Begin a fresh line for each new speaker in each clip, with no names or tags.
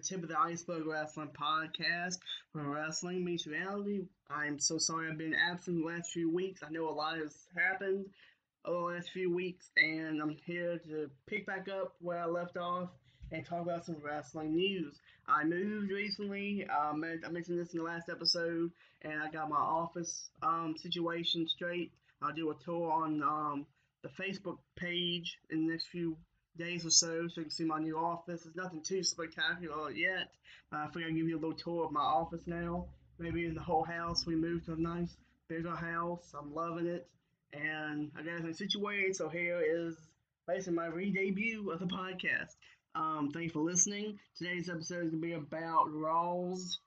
Tip of the Iceberg Wrestling podcast where wrestling meets reality. I'm so sorry I've been absent the last few weeks. I know a lot has happened over the last few weeks, and I'm here to pick back up where I left off and talk about some wrestling news. I moved recently. Um, I mentioned this in the last episode, and I got my office um, situation straight. I'll do a tour on um, the Facebook page in the next few days or so so you can see my new office. It's nothing too spectacular yet. Uh, I figured I'd give you a little tour of my office now. Maybe in the whole house. We moved to a nice bigger house. I'm loving it. And I got everything situated. So here is basically my re-debut of the podcast. Um, thanks for listening. Today's episode is going to be about Raw's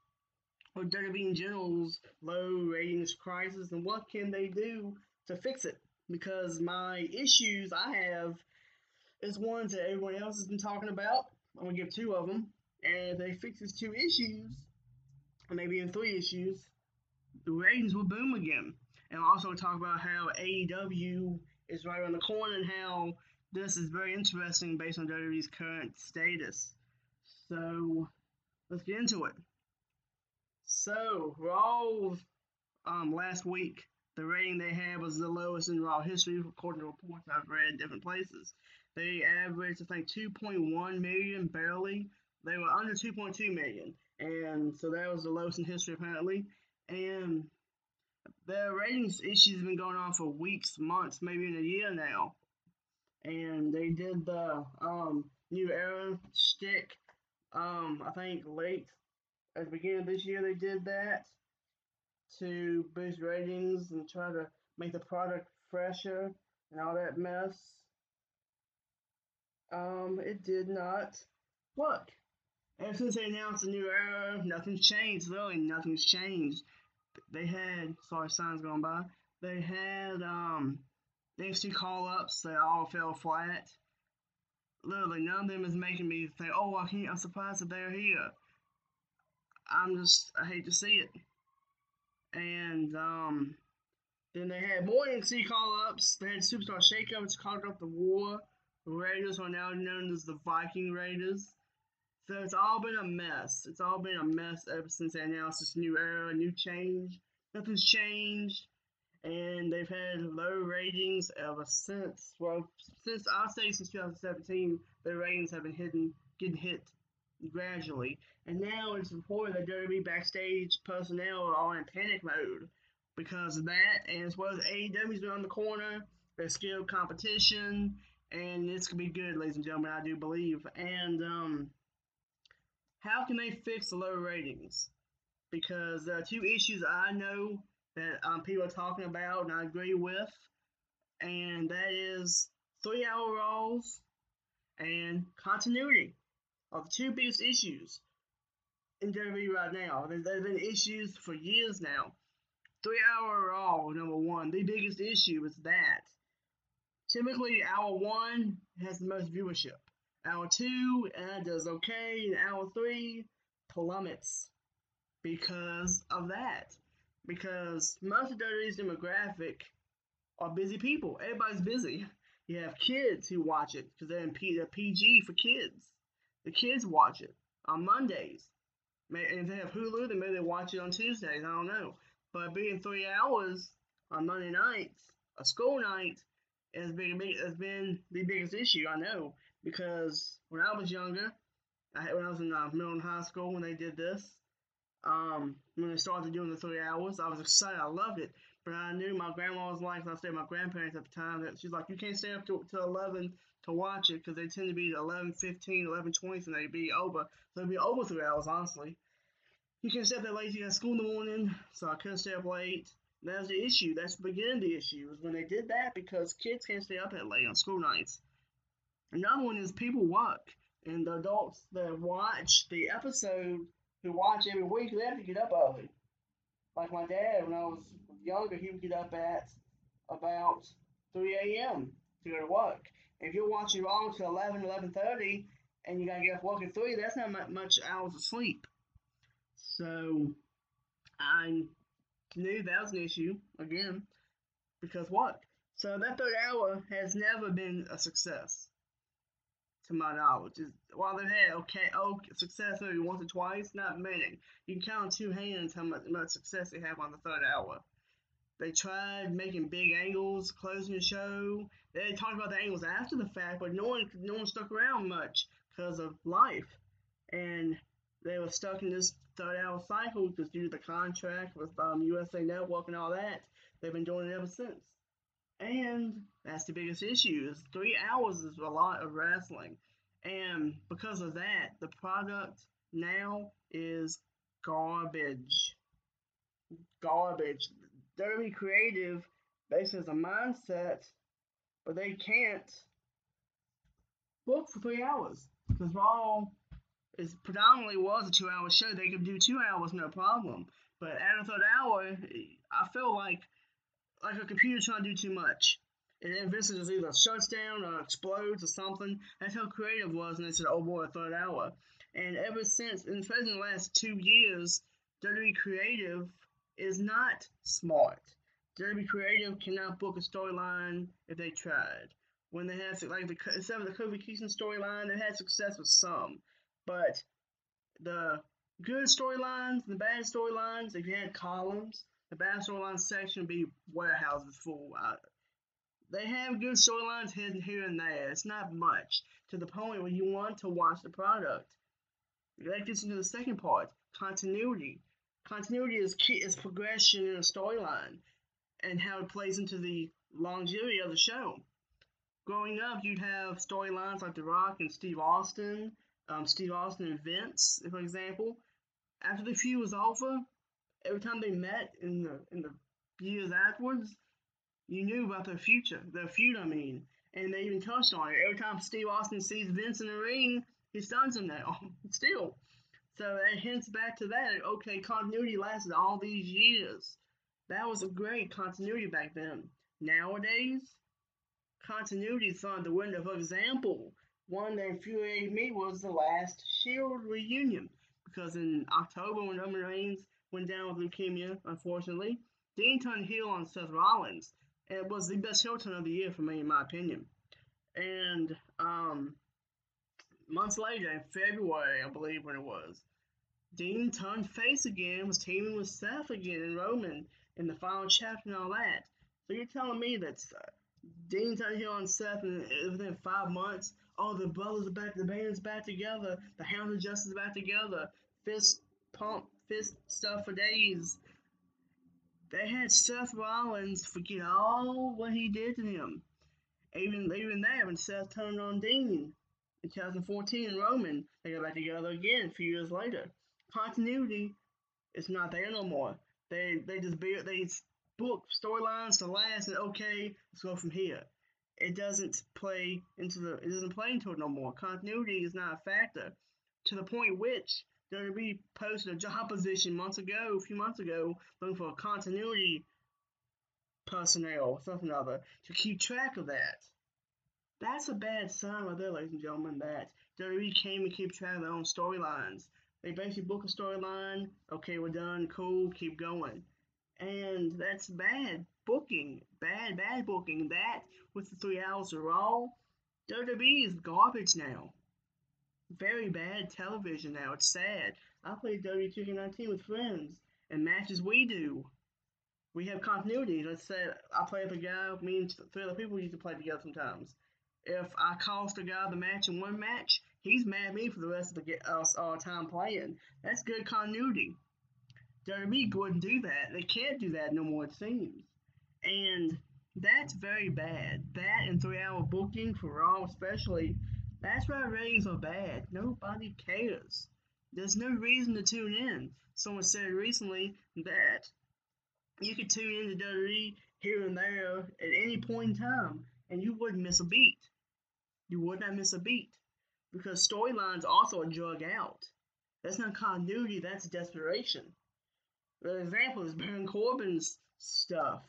or WWE in general's low ratings crisis and what can they do to fix it. Because my issues I have is ones that everyone else has been talking about. I'm gonna give two of them, and if they fix these two issues, or maybe in three issues, the ratings will boom again. And I'll also talk about how AEW is right around the corner and how this is very interesting based on WWE's current status. So let's get into it. So Raw um, last week, the rating they had was the lowest in Raw history, according to reports I've read different places. They averaged, I think, 2.1 million barely. They were under 2.2 million, and so that was the lowest in history apparently. And the ratings issues have been going on for weeks, months, maybe in a year now. And they did the um, new era stick. Um, I think late at the beginning of this year they did that to boost ratings and try to make the product fresher and all that mess. Um, it did not work. Ever since they announced the new era, nothing's changed. Literally, nothing's changed. They had, sorry, signs going by. They had um, NXT call ups that all fell flat. Literally, none of them is making me think, oh, I can't, I'm surprised that they're here. I'm just, I hate to see it. And um, then they had more NXT call ups. They had Superstar Shakeup, which called up the War. The Raiders are now known as the Viking Raiders. So it's all been a mess. It's all been a mess ever since they announced this new era, new change. Nothing's changed. And they've had low ratings ever since. Well, since I'll say since 2017, the ratings have been hidden, getting hit gradually. And now it's reported that WWE backstage personnel are all in panic mode because of that. And as well as AEW's on the corner, there's skilled competition and it's gonna be good, ladies and gentlemen. I do believe. And um, how can they fix the low ratings? Because there are two issues I know that um, people are talking about, and I agree with, and that is three-hour Raws and continuity the two biggest issues in WWE right now. There have been issues for years now. Three-hour Raw, number one, the biggest issue is that Typically, hour one has the most viewership. Hour two uh, does okay, and hour three plummets because of that. Because most of WWE's demographic are busy people. Everybody's busy. You have kids who watch it because they're in P- they're PG for kids. The kids watch it on Mondays. And if they have Hulu, then maybe they watch it on Tuesdays. I don't know. But being three hours on Monday nights, a school night, has been has been the biggest issue I know because when I was younger, I, when I was in uh, middle and high school when they did this, um, when they started doing the three hours, I was excited. I loved it. But I knew my grandma was like, I with my grandparents at the time, that she's like, you can't stay up to, to 11 to watch it because they tend to be 11, 15, 11, 20, and they'd be over. So it'd be over three hours, honestly. You can't stay up that late. You got school in the morning, so I couldn't stay up late. That was the issue. That's the beginning of the issue is when they did that because kids can't stay up that late on school nights. Another one is people work, and the adults that watch the episode who watch every week they have to get up early. Like my dad, when I was younger, he would get up at about 3 a.m. to go to work. If you're watching Raw until 11, 11.30, and you got to get up work at 3, that's not much hours of sleep. So, I knew that was an issue again because what? So that third hour has never been a success. To my knowledge. Is, while they've had okay, oh, success maybe once or twice, not many. You can count on two hands how much, much success they have on the third hour. They tried making big angles, closing the show. They talked about the angles after the fact, but no one no one stuck around much because of life, and they were stuck in this third hour cycle because due to the contract with um, USA Network and all that. They've been doing it ever since. And that's the biggest issue is three hours is a lot of wrestling. And because of that, the product now is garbage. Garbage. WWE Creative basically has a mindset, but they can't book for three hours. Because Raw is predominantly was a two hour show. They could do two hours no problem. But at a third hour, I feel like like a computer trying to do too much. And then Vincent just either shuts down or explodes or something. That's how creative was, and they said, "Oh boy, a third hour." And ever since, in the last two years, WWE Creative is not smart. WWE Creative cannot book a storyline if they tried. When they had like the instead of the Kofi Kingston storyline, they had success with some, but the good storylines, and the bad storylines, if you had columns, the bad storyline section be warehouses full. Uh, they have good storylines here and there. It's not much to the point where you want to watch the product. That gets into the second part: continuity. Continuity is key, is progression in a storyline, and how it plays into the longevity of the show. Growing up, you'd have storylines like The Rock and Steve Austin, um, Steve Austin and Vince, for example. After the feud was over, every time they met in the in the years afterwards, you knew about their future, their feud. I mean, and they even touched on it. Every time Steve Austin sees Vince in the ring, he stuns him now. Still, so it hints back to that. Okay, continuity lasted all these years. That was a great continuity back then. Nowadays, continuity is on the window. For example, one that infuriated me was the last Shield reunion because in October when Roman Reigns went down with leukemia, unfortunately. Dean turned heel on Seth Rollins. It was the best heel turn of the year for me, in my opinion. And um, months later, in February, I believe when it was, Dean turned face again, was teaming with Seth again and Roman in the final chapter and all that. So you're telling me that uh, Dean turned heel on Seth and within five months, oh, the brothers are back, the band's back together, the Hound of Justice back together, fist pump fist stuff for days. They had Seth Rollins forget all what he did to him. Even even there, when Seth turned on Dean in 2014 in Roman, they got back together again a few years later. Continuity is not there no more. They they just build they book storylines to last and okay, let's go from here. It doesn't play into the it doesn't play into it no more. Continuity is not a factor to the point which WWE posted a job position months ago, a few months ago, looking for a continuity personnel, something or other, to keep track of that. That's a bad sign right there, ladies and gentlemen, that WWE came and keep track of their own storylines. They basically book a storyline, okay, we're done, cool, keep going. And that's bad booking, bad, bad booking. That with the three hours of Raw, WWE is garbage now very bad television now. It's sad. I play WWE 2K19 with friends and matches we do. We have continuity. Let's say I play with a guy, me and three other people used to play together sometimes. If I cost a guy the match in one match, he's mad at me for the rest of the us uh, time playing. That's good continuity. WWE wouldn't do that. They can't do that no more, it seems. And that's very bad. That and three hour booking for Raw, especially, that's why ratings are bad. Nobody cares. There's no reason to tune in. Someone said recently that you could tune in to WWE here and there at any point in time, and you wouldn't miss a beat. You would not miss a beat. Because storylines also are drug out. That's not continuity, that's desperation. The example is Baron Corbin's stuff.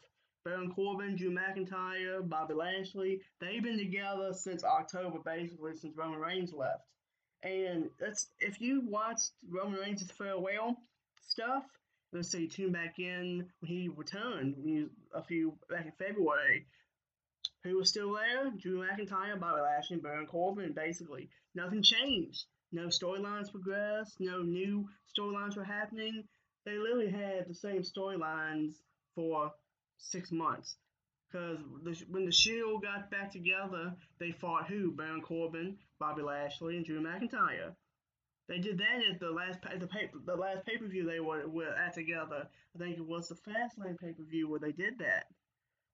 Baron Corbin, Drew McIntyre, Bobby Lashley, they've been together since October, basically, since Roman Reigns left. And that's if you watched Roman Reigns' farewell stuff, let's say you tune back in when he returned a few back in February. Who was still there? Drew McIntyre, Bobby Lashley, Baron Corbin. Basically, nothing changed. No storylines progressed. No new storylines were happening. They literally had the same storylines for six months. Because when the Shield got back together, they fought who? Baron Corbin, Bobby Lashley, and Drew McIntyre. They did that at the last the pay, the last pay per view they were, were at together. I think it was the Fastlane pay per view where they did that.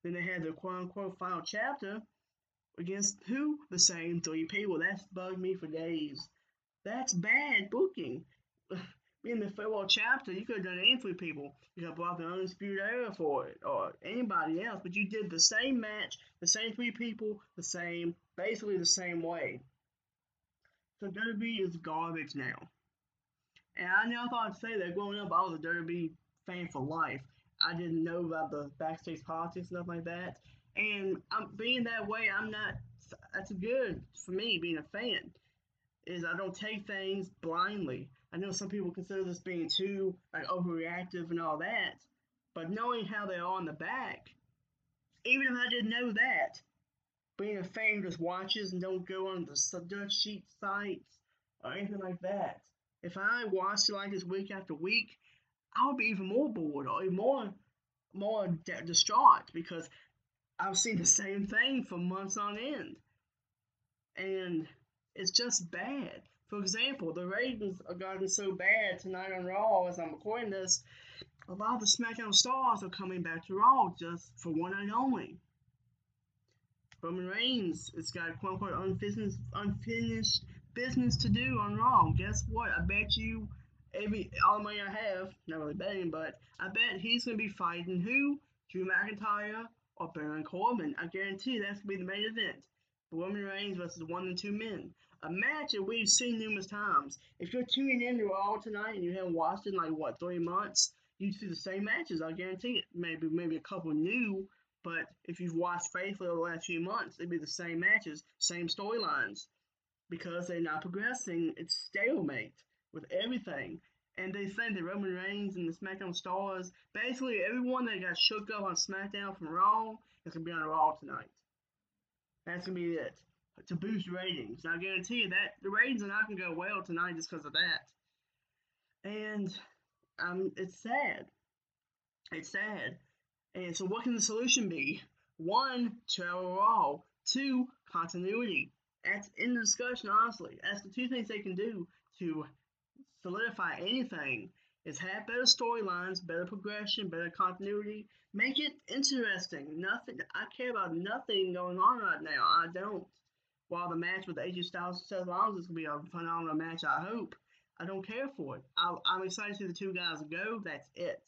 Then they had the quote unquote final chapter against who? The same three people. That's bugged me for days. That's bad booking. In the farewell chapter, you could have done any three people. You could have brought the Undisputed Era for it, or anybody else, but you did the same match, the same three people, the same, basically the same way. So WWE is garbage now. And I never thought I'd say that growing up, I was a WWE fan for life. I didn't know about the backstage politics and stuff like that. And I'm being that way, I'm not. That's good for me being a fan. Is I don't take things blindly. I know some people consider this being too like overreactive and all that, but knowing how they are in the back, even if I didn't know that, being a fan just watches and don't go on the dirt sheet sites or anything like that. If I watched it like this week after week, I would be even more bored or even more more distraught because I've seen the same thing for months on end, and it's just bad. For example, the ratings are gotten so bad tonight on Raw as I'm recording this. A lot of the SmackDown stars are coming back to Raw just for one night only. Roman Reigns has got quote unquote unfinished, unfinished business to do on Raw. Guess what? I bet you every all the money I have, not really betting, but I bet he's gonna be fighting who? Drew McIntyre or Baron Corbin. I guarantee that's gonna be the main event. Roman Reigns versus one and two men. A match that we've seen numerous times. If you're tuning in to Raw tonight and you haven't watched it in like what three months, you see the same matches. I guarantee it. Maybe maybe a couple new but if you've watched faithfully over the last few months, it'd be the same matches, same storylines. Because they're not progressing, it's stalemate with everything. And they think that Roman Reigns and the SmackDown stars, basically everyone that got shook up on SmackDown from Raw is gonna be on Raw tonight. That's gonna be it. To boost ratings. I guarantee you that the ratings are not gonna go well tonight just because of that. And um it's sad. It's sad. And so, what can the solution be? One, travel raw. Two, continuity. That's in the discussion, honestly. That's the two things they can do to solidify anything is have better storylines, better progression, better continuity. Make it interesting. Nothing. I care about nothing going on right now. I don't. While the match with AJ Styles and Seth Rollins is gonna be a phenomenal match, I hope. I don't care for it. I, I'm excited to see the two guys go. That's it.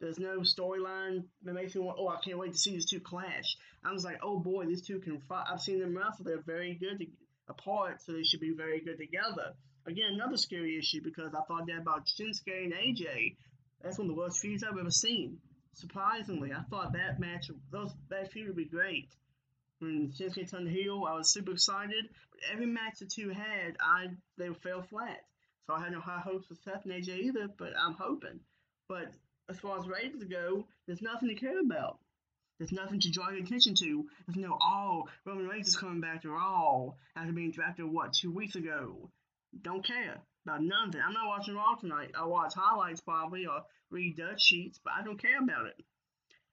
There's no storyline that makes me want. Oh, I can't wait to see these two clash. I was like, oh boy, these two can fight. I've seen them wrestle. They're very good to, apart, so they should be very good together. Again, another scary issue because I thought that about Shinsuke and AJ. That's one of the worst feuds I've ever seen. Surprisingly, I thought that match, those that feud would be great. When Shinsuke turned heel, I was super excited. But every match the two had, I they fell flat. So I had no high hopes for Seth and AJ either. But I'm hoping. But as far as ratings go, there's nothing to care about. There's nothing to draw your attention to. There's no, oh, Roman Reigns is coming back to Raw after being drafted, what, two weeks ago. Don't care about nothing. I'm not watching Raw tonight. I'll watch highlights probably or read dirt sheets, but I don't care about it.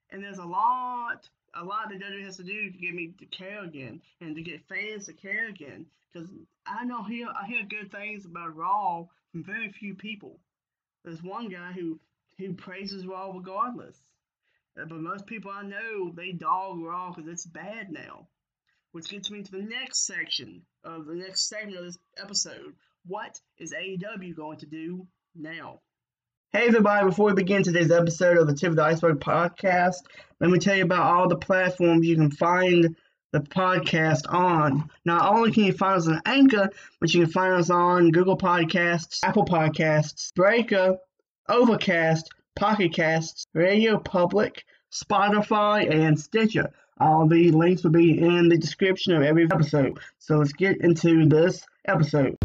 And there's a lot, a lot that WWE has to do to get me to care again and to get fans to care again. Because I know hear I hear good things about Raw from very few people. There's one guy who who praises Raw regardless. Uh, but most people I know, they dog Raw because it's bad now. Which gets me to the next section of the next segment of this episode. What is AEW going to do now? Hey everybody, before we begin today's episode of the Tip of the Iceberg podcast, let me tell you about all the platforms you can find the podcast on. Not only can you find us on Anchor, but you can find us on Google Podcasts, Apple Podcasts, Breaker, Overcast, Pocket Casts, Radio Public, Spotify, and Stitcher. All the links will be in the description of every episode. So let's get into this episode.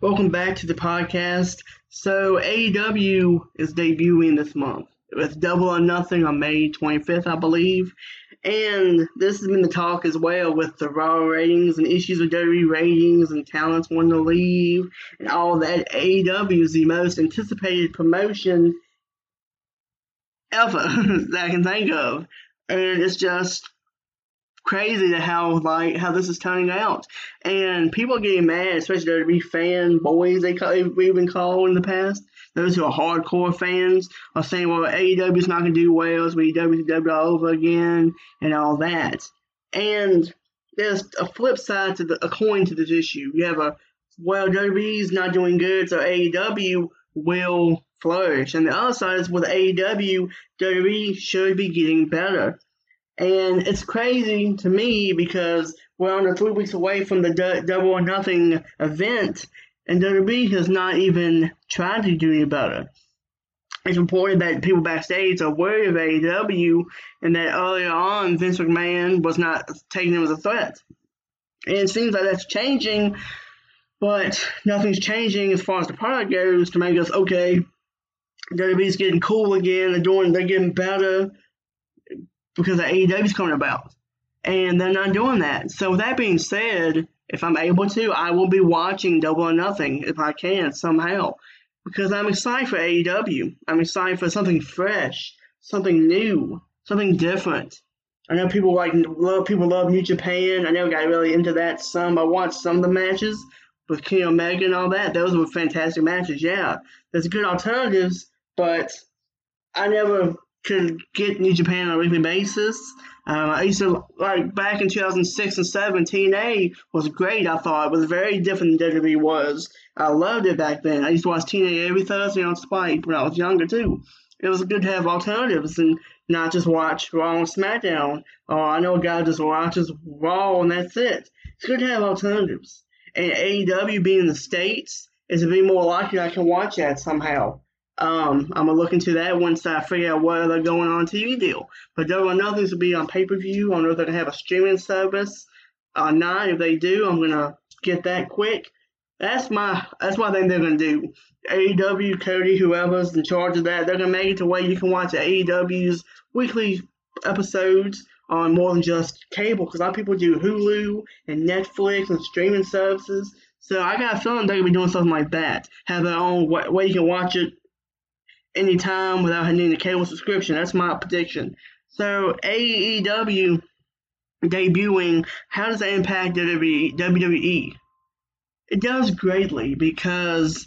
Welcome back to the podcast. So AEW is debuting this month with Double or Nothing on May 25th, I believe. And this has been the talk as well with the Raw ratings and issues with WWE ratings and talents wanting to leave and all that. AEW is the most anticipated promotion ever that I can think of. And it's just crazy to how like how this is turning out, and people getting mad, especially there WWE fan boys they call, we've been called in the past. Those who are hardcore fans are saying, "Well, AEW is not going to do well, so we WWE all over again," and all that. And there's a flip side to the a coin to this issue. You have a well, WWE's not doing good, so AEW will flourish. And the other side is with AEW, WWE should be getting better. And it's crazy to me because we're under three weeks away from the D- Double or Nothing event, and WWE has not even tried to do any better. It's reported that people backstage are worried of AEW, and that earlier on Vince McMahon was not taking them as a threat. And it seems like that's changing, but nothing's changing as far as the product goes to make us okay. WWE's getting cool again. They're doing. They're getting better because the AEW is coming about. And they're not doing that. So with that being said, if I'm able to, I will be watching Double or Nothing if I can somehow. Because I'm excited for AEW. I'm excited for something fresh, something new, something different. I know people like love people love New Japan. I never got really into that some. I watched some of the matches with Kenny Omega and all that. Those were fantastic matches. Yeah, there's good alternatives, but I never could get New Japan on a weekly basis. Um, I used to like back in 2006 and 7. TNA was great. I thought it was very different than WWE was. I loved it back then. I used to watch TNA every Thursday on Spike when I was younger too. It was good to have alternatives and not just watch Raw and SmackDown. Or I know a guy just watches Raw and that's it. It's good to have alternatives. And AEW being in the states is to be more likely I can watch that somehow. Um, I'm gonna look into that once I figure out what they're going on TV deal. But there are nothing to be on pay per view. I don't know if they're gonna have a streaming service or not. If they do, I'm gonna get that quick. That's my that's I think they're gonna do. AEW, Cody, whoever's in charge of that, they're gonna make it to where you can watch AEW's weekly episodes on more than just cable. Because a lot of people do Hulu and Netflix and streaming services. So I got a feeling they're gonna be doing something like that. Have their own way, way you can watch it anytime without needing a cable subscription. That's my prediction. So AEW debuting, how does that impact WWE? It does greatly because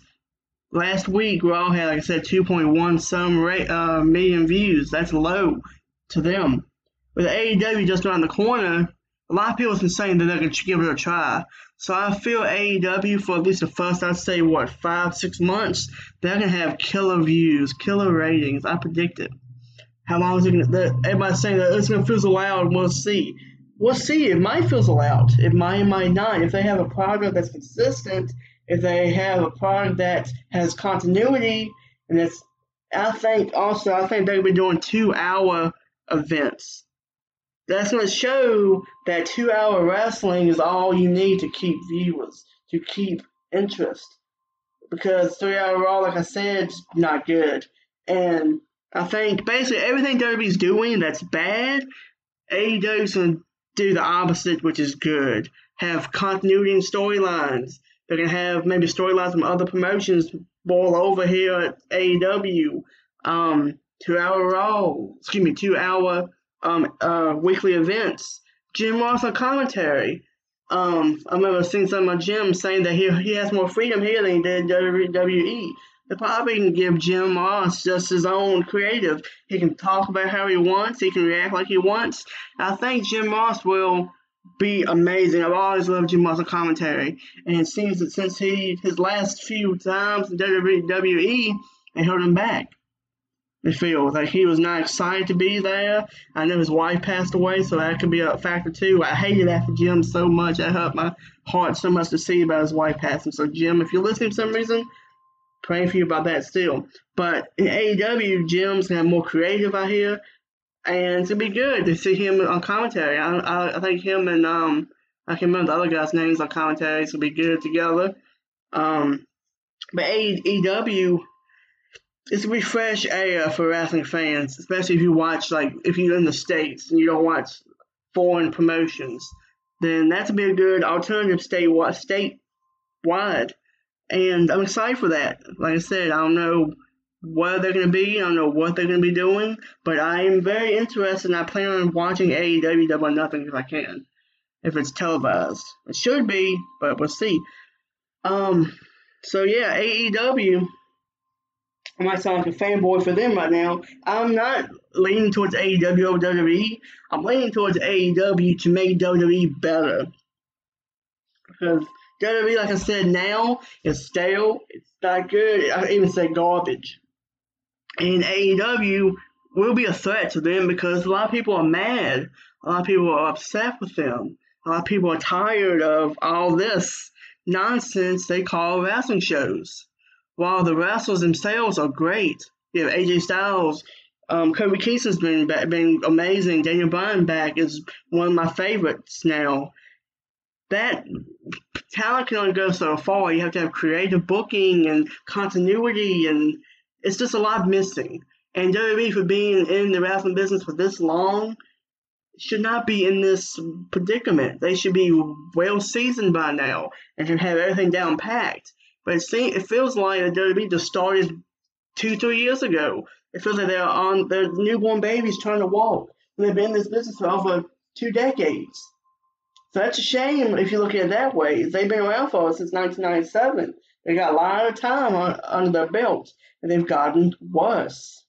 last week Raw had, like I said, 2.1 some rate, uh, million views. That's low to them. With AEW just around the corner, a lot of people have been saying that they're going to give it a try. So I feel AEW for at least the first, I'd say, what, five, six months, they're going to have killer views, killer ratings. I predict it. How long is it going to, everybody's saying that it's going to fizzle out, we'll see. We'll see. It might fizzle out. It might, it might not. If they have a product that's consistent, if they have a product that has continuity, and it's, I think also, I think they'll be doing two hour events that's going to show that two hour wrestling is all you need to keep viewers, to keep interest. Because three hour Raw, like I said, is not good. And I think basically everything WWE's doing that's bad, AEW's going to do the opposite, which is good. Have continuity and storylines. They're going to have maybe storylines from other promotions boil over here at AEW. Um, two hour Raw, excuse me, two hour um, uh, weekly events. Jim Ross on commentary. Um, I remember seeing some of Jim saying that he, he has more freedom here than he did WWE. They probably can give Jim Ross just his own creative. He can talk about how he wants. He can react like he wants. I think Jim Ross will be amazing. I've always loved Jim Ross commentary, and it seems that since he his last few times in WWE, they held him back it feels like he was not excited to be there. I know his wife passed away, so that could be a factor too. I hated that for Jim so much. That hurt my heart so much to see about his wife passing. So Jim, if you're listening for some reason, praying for you about that still. But in AEW, Jim's gonna have more creative out here, and gonna be good to see him on commentary. I, I, I think him and um I can't remember the other guy's names on commentary. It's gonna be good together. Um, but AEW it's a refresh area for wrestling fans, especially if you watch like if you're in the states and you don't watch foreign promotions. Then that's be a good alternative state state wide, and I'm excited for that. Like I said, I don't know where they're to be. I don't know what they're to be doing, but I am very interested and I plan on watching AEW Double Nothing if I can, if it's televised. It should be, but we'll see. Um, so yeah, AEW. I might sound like a fanboy for them right now. I'm not leaning towards AEW or WWE. I'm leaning towards AEW to make WWE better. Because WWE, like I said, now is stale. It's not good. I even say garbage and AEW will be a threat to them because a lot of people are mad. A lot of people are upset with them. A lot of people are tired of all this nonsense they call wrestling shows. While the wrestlers themselves are great, you know, AJ Styles, um, Kofi Kingston's been been amazing. Daniel Bryan back is one of my favorites now. That talent can only go so far. You have to have creative booking and continuity and it's just a lot missing. And WWE, for being in the wrestling business for this long, should not be in this predicament. They should be well seasoned by now and should have everything down packed. But it seems, it feels like WWE just started two, three years ago. It feels like they're on their newborn babies trying to walk. And they've been in this business for over two decades. So that's a shame if you look at it that way. They've been around for us since 1997. They got a lot of time on, under their belt, and they've gotten worse.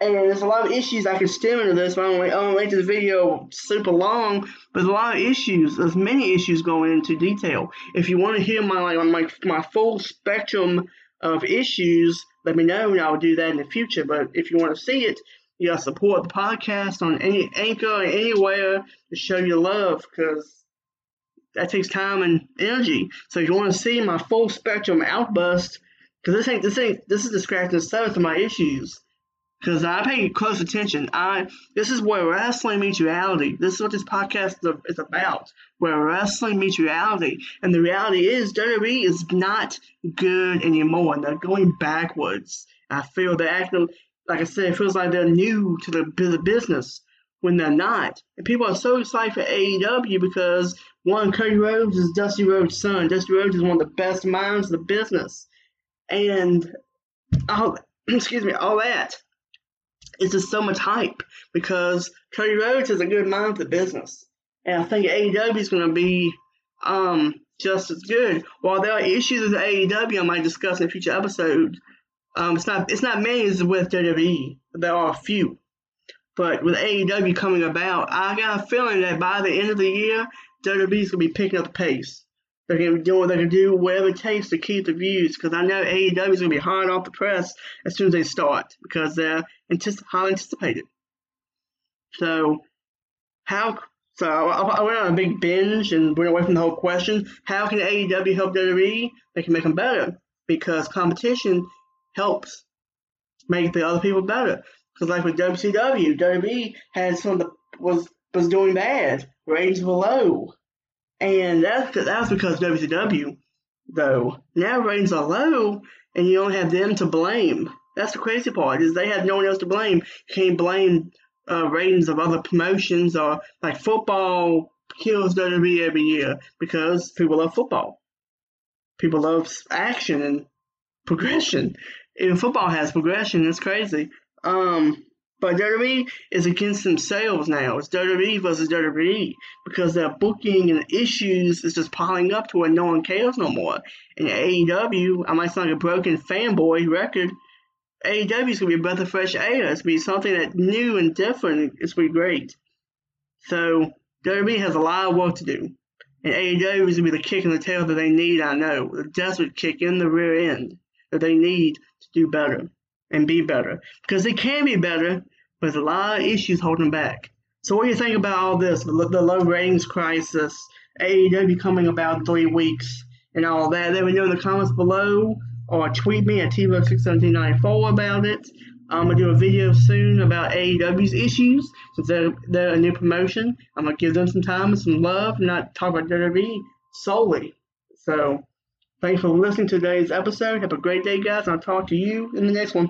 And there's a lot of issues I could stem into this, but I don't, I don't make this video super long. But there's a lot of issues. There's many issues going into detail. If you want to hear my like my my full spectrum of issues, let me know, and I'll do that in the future. But if you want to see it, you gotta support the podcast on any anchor anywhere to show your love, because that takes time and energy. So if you want to see my full spectrum outburst, because this ain't this ain't this is the scratch surface of my issues. Because I pay close attention. I this is where wrestling meets reality. This is what this podcast is about. Where wrestling meets reality, and the reality is WWE is not good anymore, and they're going backwards. I feel they're acting like I said. It feels like they're new to the business when they're not. And people are so excited for AEW because one, Cody Rhodes is Dusty Rhodes' son. Dusty Rhodes is one of the best minds in the business. And all excuse me, all that is just so much hype because Cody Rhodes is a good of the business. And I think AEW is gonna be um just as good. While there are issues with AEW I might discuss in a future episode, um it's not it's not many as with WWE. There are a few. But with AEW coming about, I got a feeling that by the end of the year, WWE's gonna be picking up the pace. They're gonna be doing they're gonna do whatever it takes to keep the views because I know AEW is gonna be hard off the press as soon as they start because they're highly anticipated. So how so I, I went on a big binge and went away from the whole question. How can AEW help WWE? They can make them better because competition helps make the other people better. Because like with WCW, WWE had some of the was was doing bad, ratings were low, and that's that's because WCW though now ratings are low, and you only have them to blame. That's the crazy part is they have no one else to blame. You can't blame uh, ratings of other promotions or like football kills WWE every year because people love football. People love action and progression. Even football has progression. It's crazy. Um, but WWE is against themselves now. It's WWE versus WWE because their booking and issues is just piling up to where no one cares no more. And AEW, I might sound like a broken fanboy record. AEW is gonna be a breath of fresh air. It's gonna be something that new and different. It's gonna be great. So WWE has a lot of work to do. And AEW is gonna be the kick in the tail that they need, I know. The desperate kick in the rear end that they need to do better and be better because they can be better, but there's a lot of issues holding back. So, what do you think about all this? The, low ratings crisis, AEW coming about in three weeks, and all that? Let me know in the comments below or tweet me at TVO61794 about it. I'm gonna do a video soon about AEW's issues since they're, they're a new promotion. I'm gonna give them some time and some love, not talk about WWE solely. So Thanks for listening to today's episode. Have a great day, guys, I'll talk to you in the next one.